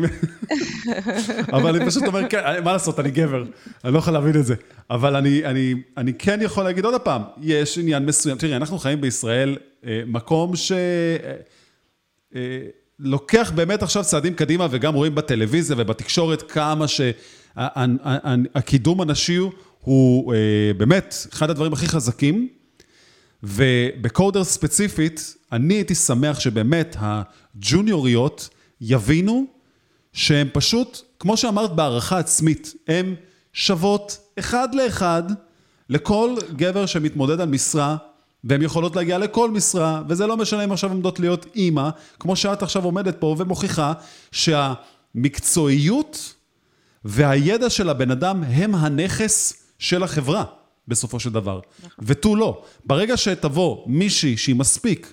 אבל אני פשוט אומר, כן, מה לעשות, אני גבר, אני לא יכול להבין את זה. אבל אני, אני, אני כן יכול להגיד עוד פעם, יש עניין מסוים. תראי, אנחנו חיים בישראל, אה, מקום ש... אה, אה, לוקח באמת עכשיו צעדים קדימה, וגם רואים בטלוויזיה ובתקשורת כמה שהקידום הנשי הוא באמת אחד הדברים הכי חזקים. ובקודר ספציפית, אני הייתי שמח שבאמת הג'וניוריות יבינו שהן פשוט, כמו שאמרת בהערכה עצמית, הן שוות אחד לאחד לכל גבר שמתמודד על משרה, והן יכולות להגיע לכל משרה, וזה לא משנה אם עכשיו עומדות להיות אימא, כמו שאת עכשיו עומדת פה ומוכיחה שהמקצועיות והידע של הבן אדם הם הנכס של החברה, בסופו של דבר. ותו לא. ברגע שתבוא מישהי שהיא מספיק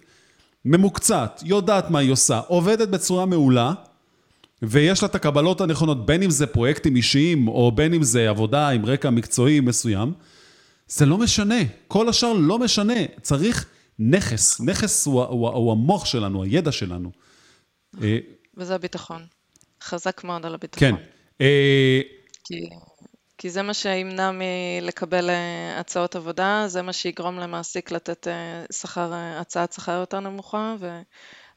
ממוקצעת, יודעת מה היא עושה, עובדת בצורה מעולה, ויש לה את הקבלות הנכונות, בין אם זה פרויקטים אישיים, או בין אם זה עבודה עם רקע מקצועי מסוים, זה לא משנה. כל השאר לא משנה. צריך נכס. נכס הוא, הוא, הוא המוח שלנו, הידע שלנו. אה, וזה הביטחון. חזק מאוד על הביטחון. כן. אה, כי, כי זה מה שימנע מלקבל אה, הצעות עבודה, זה מה שיגרום למעסיק לתת אה, שכר, אה, הצעת שכר יותר נמוכה,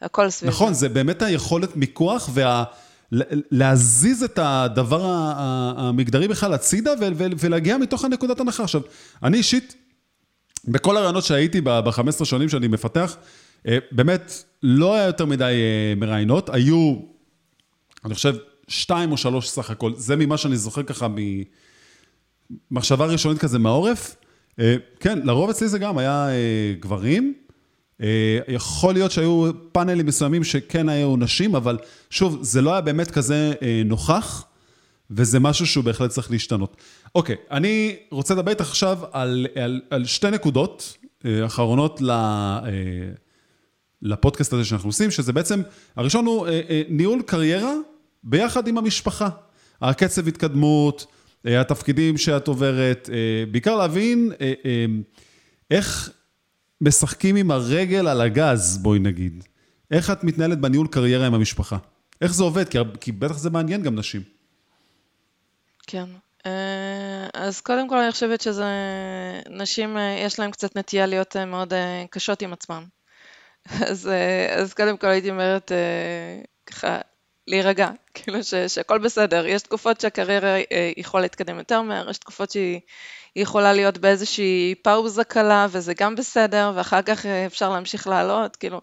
והכל סביב נכון, זה. באמת היכולת מיקוח וה... להזיז את הדבר המגדרי בכלל הצידה ולהגיע מתוך הנקודת הנחה. עכשיו, אני אישית, בכל הרעיונות שהייתי ב-15 שנים שאני מפתח, באמת לא היה יותר מדי מראיינות, היו, אני חושב, שתיים או שלוש סך הכל, זה ממה שאני זוכר ככה ממחשבה ראשונית כזה מהעורף. אה, כן, לרוב אצלי זה גם היה אה, גברים. אה, יכול להיות שהיו פאנלים מסוימים שכן היו נשים, אבל שוב, זה לא היה באמת כזה נוכח, וזה משהו שהוא בהחלט צריך להשתנות. אוקיי, אני רוצה לדבר איתך עכשיו על, על, על שתי נקודות אחרונות ל, לפודקאסט הזה שאנחנו עושים, שזה בעצם, הראשון הוא ניהול קריירה ביחד עם המשפחה. הקצב התקדמות, התפקידים שאת עוברת, אה, בעיקר להבין אה, אה, איך משחקים עם הרגל על הגז, בואי נגיד. איך את מתנהלת בניהול קריירה עם המשפחה? איך זה עובד? כי, בטח זה מעניין גם נשים. כן. אה, אז קודם כל אני חושבת שזה, נשים אה, יש להן קצת נטייה להיות אה, מאוד אה, קשות עם עצמן. *laughs* אז, אה, אז קודם כל הייתי אומרת אה, ככה, להירגע, *laughs* כאילו ש, שהכל בסדר. יש תקופות שהקריירה אה, יכולה להתקדם יותר מהר, יש תקופות שהיא היא יכולה להיות באיזושהי פאוזה קלה וזה גם בסדר, ואחר כך אה, אפשר להמשיך לעלות, כאילו,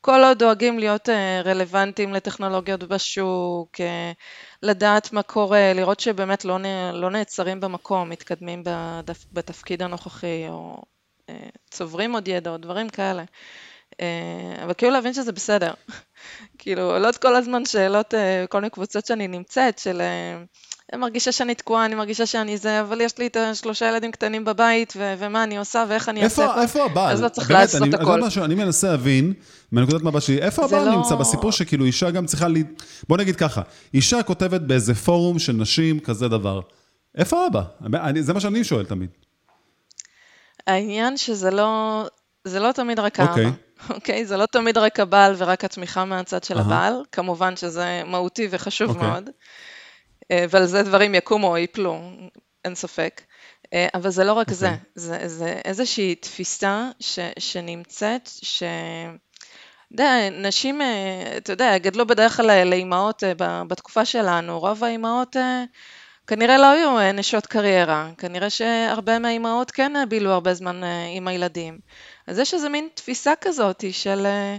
כל עוד דואגים להיות אה, רלוונטיים לטכנולוגיות בשוק, אה, לדעת מה קורה, לראות שבאמת לא, לא נעצרים במקום, מתקדמים בתפ, בתפקיד הנוכחי, או אה, צוברים עוד ידע, או דברים כאלה. אה, אבל כאילו להבין שזה בסדר. *laughs* כאילו, עולות כל הזמן שאלות, אה, כל מיני קבוצות שאני נמצאת, של אה, אני מרגישה שאני תקועה, אני מרגישה שאני זה, אבל יש לי את השלושה ילדים קטנים בבית, ו- ומה אני עושה ואיך אני אעשה איפה. איפה הבעל? אז לא צריך באמת, לעשות אני, הכל. משהו, אני מנסה להבין, מהנקודת מבט שלי, איפה הבעל לא- נמצא בסיפור שכאילו אישה גם צריכה ל... בוא נגיד ככה, אישה כותבת באיזה פורום של נשים כזה דבר. איפה אבא? אני, זה מה שאני שואל תמיד. העניין שזה לא, זה לא תמיד רק אוקיי. האבא, אוקיי? זה לא תמיד רק הבעל ורק התמיכה מהצד של אהה. הבעל, כמובן שזה מהותי וחשוב אוקיי. מאוד, אה, ועל זה דברים יקומו או ייפלו, אין ספק. אה, אבל זה לא רק זה, אוקיי. זה, זה איזושהי תפיסה ש, שנמצאת, ש... יודע, נשים, אה, אתה יודע, גדלו בדרך כלל לאימהות בתקופה שלנו, רוב האימהות אה, כנראה לא היו נשות קריירה, כנראה שהרבה מהאימהות כן בילו הרבה זמן עם הילדים. אז יש איזה מין תפיסה כזאת של... אה,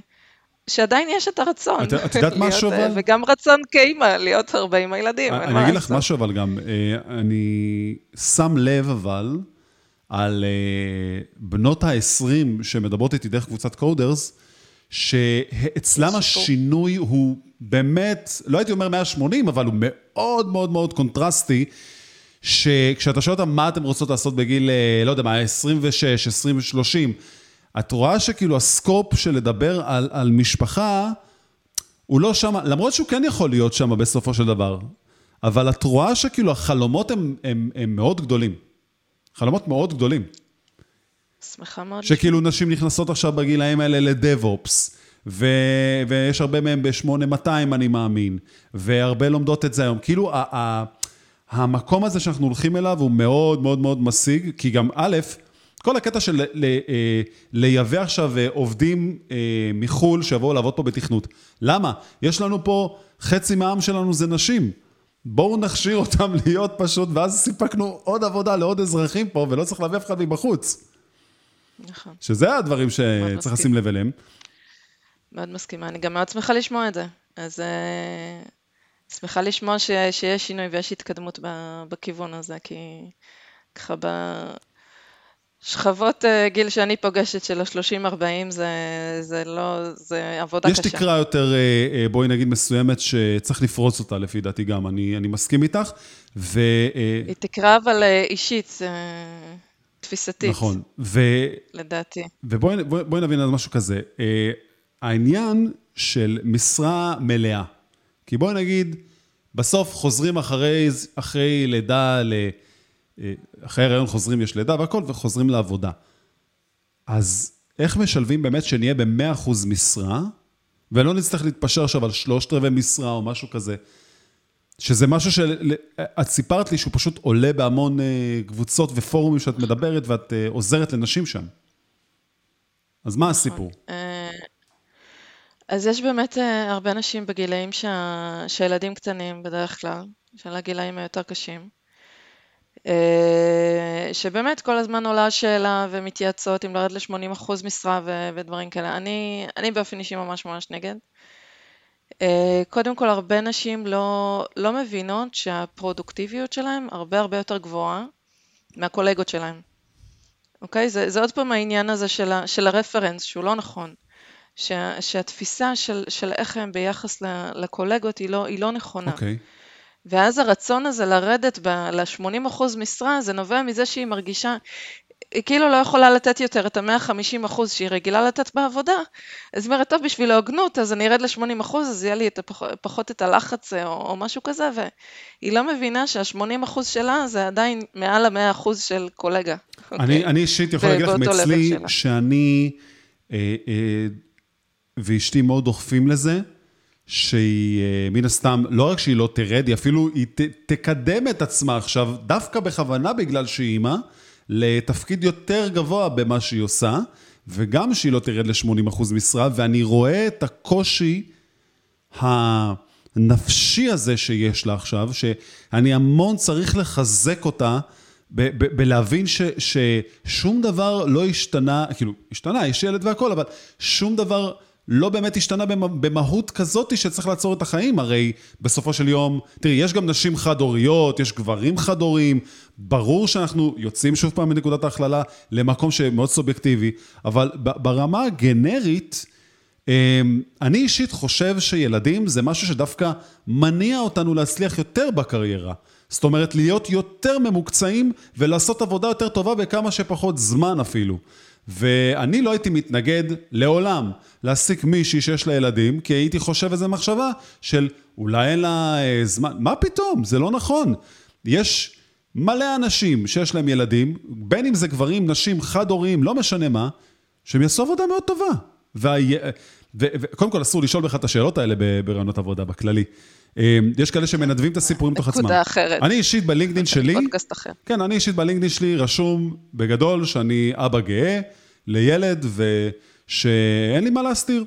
שעדיין יש את הרצון. את- את יודעת משהו, אה, אבל? וגם רצון כאימא להיות הרבה עם הילדים, אין אני מה אגיד לך. משהו, אבל גם, אה, אני שם לב אבל על בנות ה-20 שמדברות איתי דרך קבוצת קודרס, שאצלם. השינוי הוא באמת, לא הייתי אומר 180, אבל הוא מאוד מאוד מאוד קונטרסטי, שכשאתה שואל אותם מה אתם רוצות לעשות בגיל, לא יודע מה, 26, 20, 30, את רואה שכאילו הסקופ של לדבר על, על משפחה, הוא לא שם, למרות שהוא כן יכול להיות שם בסופו של דבר, אבל את רואה שכאילו החלומות הם, הם, הם מאוד גדולים. חלומות מאוד גדולים. שמחה מאוד. שכאילו נשים נכנסות עכשיו בגילאים האלה לדב-אופס, ו, ויש הרבה מהם ב-8200 אני מאמין, והרבה לומדות את זה היום. כאילו, ה, ה, המקום הזה שאנחנו הולכים אליו הוא מאוד מאוד מאוד משיג, כי גם א', כל הקטע של ל, אה, לייבא עכשיו אה, עובדים אה, מחו"ל שיבואו לעבוד פה בתכנות. למה? יש לנו פה, חצי מהעם שלנו זה נשים. בואו נכשיר אותם *laughs* להיות פשוט, ואז סיפקנו עוד עבודה לעוד אזרחים פה, ולא צריך להביא אף אחד מבחוץ. נכון. שזה הדברים שצריך לשים לב אליהם. מאוד מסכימה, אני גם מאוד שמחה לשמוע את זה. אז uh, שמחה לשמוע ש, שיש שינוי ויש התקדמות בכיוון הזה, כי ככה בשכבות uh, גיל שאני פוגשת של ה-30-40 זה, זה לא, זה עבודה יש קשה. יש תקרה יותר, uh, בואי נגיד מסוימת, שצריך לפרוץ אותה לפי דעתי גם, אני, אני מסכים איתך. ו... היא תקרה אבל אישית. תפיסתית. נכון. ו... לדעתי. ובואי בוא, בוא נבין על משהו כזה. אה, העניין של משרה מלאה. כי בואי נגיד, בסוף חוזרים אחרי, אחרי לידה, ל... אחרי הריון חוזרים, יש לידה והכל, וחוזרים לעבודה. אז איך משלבים באמת שנהיה ב-100% משרה, ולא נצטרך להתפשר עכשיו על שלושת רבעי משרה או משהו כזה, שזה משהו שאת סיפרת לי שהוא פשוט עולה בהמון אה, קבוצות ופורומים שאת מדברת ואת אה, עוזרת לנשים שם. אז מה הסיפור? אה, אז יש באמת הרבה נשים בגילאים שה... שהילדים קטנים בדרך כלל, של הגילאים היותר קשים, שבאמת כל הזמן עולה השאלה ומתייעצות אם לרדת ל-80% משרה ו... ודברים כאלה. אני, אני באופן אישי ממש ממש נגד. אה, קודם כל, הרבה נשים לא, לא מבינות שהפרודוקטיביות שלהן הרבה הרבה יותר גבוהה מהקולגות שלהן. אוקיי? זה, זה עוד פעם העניין הזה של, ה, של הרפרנס, שהוא לא נכון. שה, שהתפיסה של, של איך הם ביחס לקולגות היא לא, היא לא נכונה. אוקיי. ואז הרצון הזה לרדת ל-80% משרה, זה נובע מזה שהיא מרגישה, היא כאילו לא יכולה לתת יותר את ה-150 אחוז שהיא רגילה לתת בעבודה, אז היא אומרת, טוב, בשביל ההוגנות, אז אני ארד ל-80 אחוז, אז יהיה לי את הפח, פחות את הלחץ או, או משהו כזה, והיא לא מבינה שה-80 אחוז שלה זה עדיין מעל ה-100 אחוז של קולגה. אני, okay. אוקיי? אני אישית יכול להגיד לך מאצלי, שאני אה, אה, ואשתי מאוד דוחפים לזה, שהיא אה, מן הסתם, לא רק שהיא לא תרד, היא אפילו, היא ת, תקדם את עצמה עכשיו, דווקא בכוונה בגלל שהיא אימא, לתפקיד יותר גבוה במה שהיא עושה, וגם שהיא לא תרד ל-80% משרה, ואני רואה את הקושי הנפשי הזה שיש לה עכשיו, שאני המון צריך לחזק אותה. בלהבין ש, ששום דבר לא השתנה, כאילו, השתנה, יש ילד והכל, אבל שום דבר לא באמת השתנה במהות כזאת שצריך לעצור את החיים. הרי בסופו של יום, תראי, יש גם נשים חד-הוריות, יש גברים חד-הוריים, ברור שאנחנו יוצאים שוב פעם מנקודת ההכללה למקום שמאוד סובייקטיבי, אבל ברמה הגנרית, אמ, אני אישית חושב שילדים זה משהו שדווקא מניע אותנו להצליח יותר בקריירה. זאת אומרת, להיות יותר ממוקצעים ולעשות עבודה יותר טובה בכמה שפחות זמן אפילו. ואני לא הייתי מתנגד לעולם להעסיק מישהי שיש לה ילדים, כי הייתי חושב איזה מחשבה של אולי אין לה אה, זמן, מה פתאום, זה לא נכון. יש מלא אנשים שיש להם ילדים, בין אם זה גברים, נשים, חד-הוריים, לא משנה מה, שהם יעשו עבודה מאוד טובה. וקודם כל אסור לשאול בכלל את השאלות האלה ברעיונות עבודה בכללי. אה, יש כאלה שמנדבים את הסיפורים תוך עצמם. נקודה אחרת. אני אישית בלינקדאין שלי, פודקאסט אחר. כן, אני אישית בלינקדאין שלי רשום בגדול שאני אבא גאה לילד ושאין לי מה להסתיר.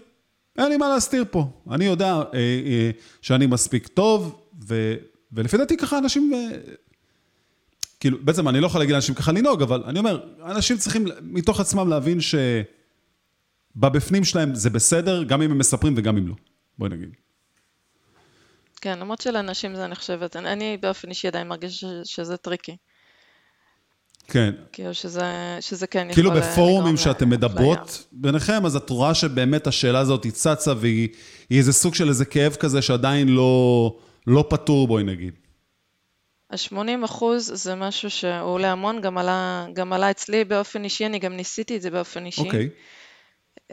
אין לי מה להסתיר פה. אני יודע אה, אה, שאני מספיק טוב, ו, ולפי דעתי ככה אנשים... אה, כאילו, בעצם אני לא יכול להגיד לאנשים ככה לנהוג, אבל אני אומר, אנשים צריכים מתוך עצמם להבין שבבפנים שלהם זה בסדר, גם אם הם מספרים וגם אם לא. בואי נגיד. כן, למרות שלאנשים זה, אני חושבת, אני באופן אישי עדיין מרגיש שזה tricky. כן. כאילו שזה, שזה כן יכול... כאילו בפורומים שאתם מדברות ביניכם, אז את רואה שבאמת השאלה הזאת היא צצה והיא איזה סוג של איזה כאב כזה שעדיין לא, לא פתור, בואי נגיד. ה-80 אחוז זה משהו שהוא עולה המון, גם עלה, גם עלה אצלי באופן אישי, אני גם ניסיתי את זה באופן אישי. אוקיי. Okay.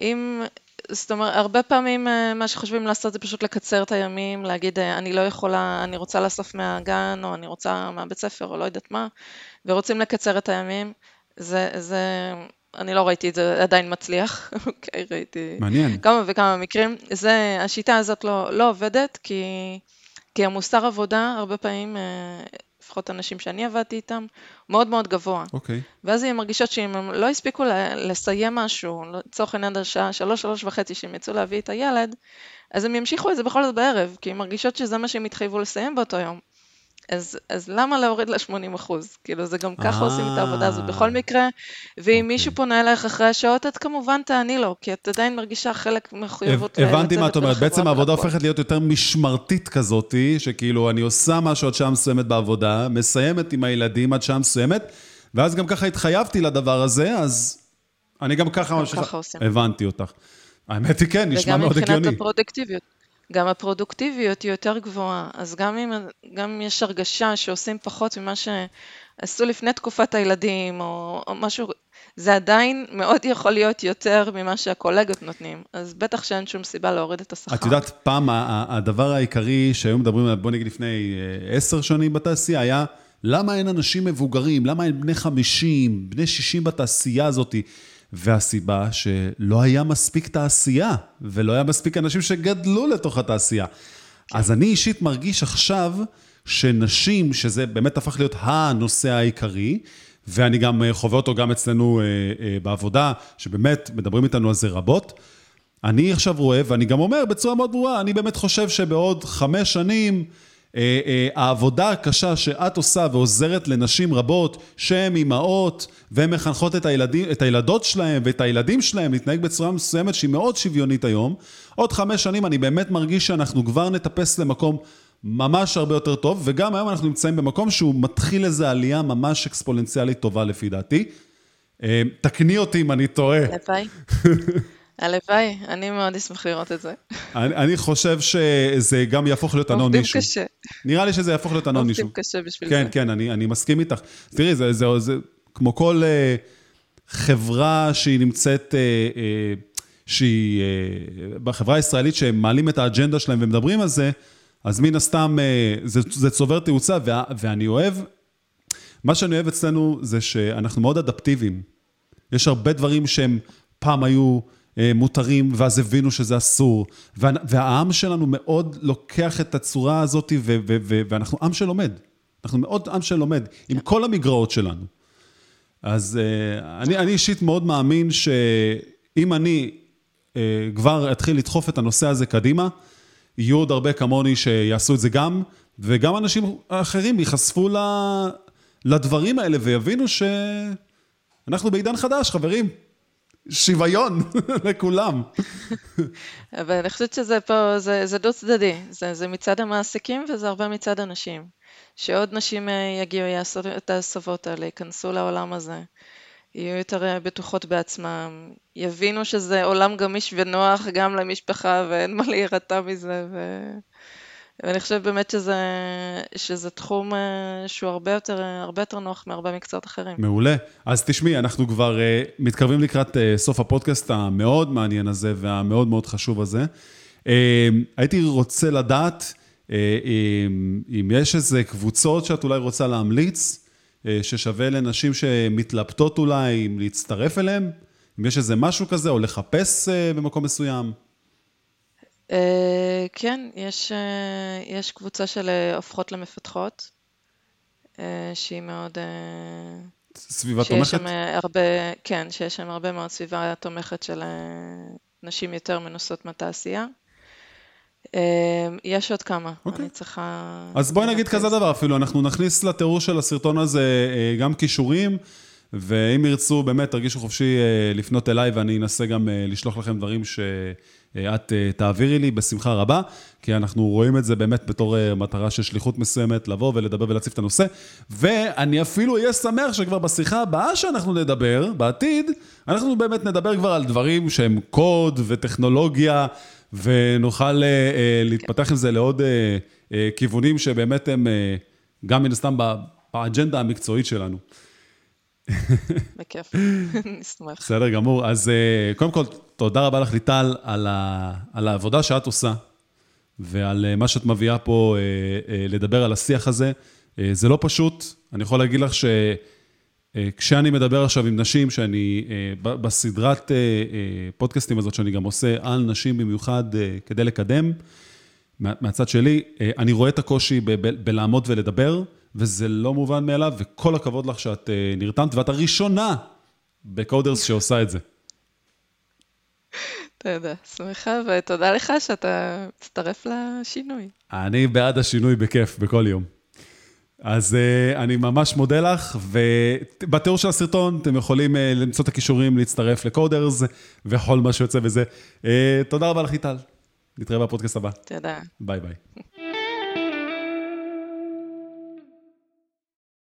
אם זאת אומרת, הרבה פעמים אה, מה שחושבים לעשות זה פשוט לקצר את הימים, להגיד אה, אני לא יכולה, אני רוצה לאסוף מהגן, או אני רוצה מהבית ספר, או לא יודעת מה, ורוצים לקצר את הימים. זה, זה, אני לא ראיתי את זה עדיין מצליח, *laughs* אוקיי, ראיתי... מעניין. כמה וכמה מקרים. זה, השיטה הזאת לא, לא עובדת, כי, כי המוסר עבודה, הרבה פעמים, אה, לפחות אנשים שאני עבדתי איתם, מאוד מאוד גבוה. אוקיי. ואז הן מרגישות שאם הם לא הספיקו לסיים משהו, לצורך העניין עד השעה שלוש, שלוש וחצי, שהם יצאו להביא את הילד, אז הם ימשיכו את זה בכל זאת בערב, כי הן מרגישות שזה מה שהם התחייבו לסיים באותו יום. אז, אז למה להוריד ל-80 אחוז? כאילו, זה גם ככה עושים את העבודה הזאת בכל מקרה, ואם מישהו פונה אלייך אחרי השעות, את כמובן תעני לו, כי את עדיין מרגישה חלק מחויבות הבנתי מה את אומרת, בעצם העבודה הופכת להיות יותר משמרתית כזאתי, שכאילו אני עושה משהו עד שעה מסוימת בעבודה, מסיימת עם הילדים עד שעה מסוימת, ואז גם ככה התחייבתי לדבר הזה, אז אני גם ככה עושים. הבנתי אותך. האמת היא כן, נשמע מאוד הגיוני. וגם מבחינת הפרודקטיביות. גם הפרודוקטיביות היא יותר גבוהה, אז גם אם, גם אם יש הרגשה שעושים פחות ממה שעשו לפני תקופת הילדים, או, או משהו, זה עדיין מאוד יכול להיות יותר ממה שהקולגות נותנים, אז בטח שאין שום סיבה להוריד את השכר. את יודעת, פעם הדבר העיקרי שהיו מדברים עליו, בוא נגיד לפני אה, עשר שנים בתעשייה, היה למה אין אנשים מבוגרים, למה אין בני 50, בני 60 בתעשייה הזאת. והסיבה שלא היה מספיק תעשייה, ולא היה מספיק אנשים שגדלו לתוך התעשייה. כן. אז אני אישית מרגיש עכשיו שנשים, שזה באמת הפך להיות הנושא העיקרי, ואני גם אה, חווה אותו גם אצלנו אה, אה, בעבודה, שבאמת מדברים איתנו על זה רבות. אני עכשיו רואה, ואני גם אומר בצורה מאוד ברורה, אני באמת חושב שבעוד חמש שנים, העבודה הקשה שאת עושה ועוזרת לנשים רבות שהן אימהות והן מחנכות את, הילדים, את הילדות שלהם ואת הילדים שלהם להתנהג בצורה מסוימת שהיא מאוד שוויונית היום, עוד חמש שנים אני באמת מרגיש שאנחנו כבר נטפס למקום ממש הרבה יותר טוב, וגם היום אנחנו נמצאים במקום שהוא מתחיל איזו עלייה ממש אקספוננציאלית טובה לפי דעתי. אה, תקני אותי אם אני טועה. הלוואי. *laughs* הלוואי, אני מאוד אשמח לראות את זה. אני, אני חושב שזה גם יהפוך להיות ענון מישהו. עובדים קשה. נראה לי שזה יהפוך להיות ענון מישהו. עובדים קשה בשביל כן, זה. כן, אני, אני מסכים איתך. תראי, זה, זה, זה כמו כל uh, חברה שהיא נמצאת, uh, uh, שהיא, uh, בחברה הישראלית, שהם מעלים את האג'נדה שלהם ומדברים על זה, אז מן הסתם uh, זה, זה צובר תאוצה, וה, ואני אוהב, מה שאני אוהב אצלנו זה שאנחנו מאוד אדפטיביים. יש הרבה דברים שהם פעם היו... אה, מותרים, ואז הבינו שזה אסור. והעם שלנו מאוד לוקח את הצורה הזאת, ואנחנו עם שלומד. אנחנו מאוד עם שלומד, עם כל המגרעות שלנו. אז אה, אני, אני אישית מאוד מאמין שאם אני אה, כבר אתחיל לדחוף את הנושא הזה קדימה, יהיו עוד הרבה כמוני שיעשו את זה גם, וגם אנשים אחרים ייחשפו לדברים האלה ויבינו שאנחנו בעידן חדש, חברים. שוויון *laughs* לכולם. אבל אני חושבת שזה פה, זה, זה דו צדדי, זה, זה מצד המעסיקים וזה הרבה מצד הנשים. שעוד נשים אה, יגיעו, יעשו את ההסבות האלה, ייכנסו לעולם הזה, יהיו יותר אה, בטוחות בעצמם, יבינו שזה עולם גמיש ונוח גם למשפחה ואין מה להירתע מזה. ו... ואני חושבת באמת שזה, שזה תחום אה, שהוא הרבה יותר, אה, הרבה יותר נוח מהרבה מקצועות אחרים. מעולה. אז תשמעי, אנחנו כבר uh, מתקרבים לקראת uh, סוף הפודקאסט המאוד מעניין הזה והמאוד מאוד חשוב הזה. Uh, הייתי רוצה לדעת uh, אם, אם יש איזה קבוצות שאת אולי רוצה להמליץ, uh, ששווה לנשים שמתלבטות אולי אם להצטרף אליהן, אם יש איזה משהו כזה, או לחפש uh, במקום מסוים. אה, כן, יש, אה, יש קבוצה של אה, הופכות למפתחות, שהיא מאוד... סביבה תומכת? שם הרבה, כן, שיש שם הרבה מאוד סביבה תומכת של נשים יותר מנוסות מהתעשייה. יש עוד כמה, okay. אוקיי. אני צריכה... אז בואי נגיד כזה דבר אפילו, אנחנו נכניס לתיאור של הסרטון הזה גם כישורים, ואם ירצו, באמת, תרגישו חופשי לפנות אליי, ואני אנסה גם לשלוח לכם דברים ש... אה, אה, תעבירי לי בשמחה רבה, כי אנחנו רואים את זה באמת בתור אה, מטרה של שליחות מסוימת, לבוא ולדבר ולהציף את הנושא. ואני אפילו אהיה שמח שכבר בשיחה הבאה שאנחנו נדבר, בעתיד, אנחנו באמת נדבר כבר על דברים שהם קוד וטכנולוגיה, ונוכל להתפתח עם זה לעוד כיוונים שבאמת הם גם מן הסתם באג'נדה המקצועית שלנו. *laughs* בכיף, *laughs* נשמח. בסדר גמור. אז אה, קודם כל, תודה רבה לך, ליטל, על, העבודה שאת עושה, ועל אה, מה שאת מביאה פה אה, לדבר על השיח הזה. זה לא פשוט, אני יכול להגיד לך אה, כשאני מדבר עכשיו עם נשים, שאני, בסדרת פודקאסטים הזאת שאני גם עושה על נשים במיוחד כדי לקדם, מה- מהצד שלי, אני רואה את הקושי בלעמוד ולדבר, וזה לא מובן מאליו, וכל הכבוד לך שאת אה, נרתמת, ואת הראשונה בקודרס שעושה את זה. תודה, שמחה, ותודה לך שאתה מצטרף לשינוי. אני בעד השינוי בכיף, בכל יום. אז uh, אני ממש מודה לך, ובתיאור של הסרטון אתם יכולים uh, למצוא את הכישורים להצטרף לקודרס וכל מה שיוצא בזה. Uh, תודה רבה לך, ליטל. נתראה בפודקאסט הבא. תודה. ביי ביי.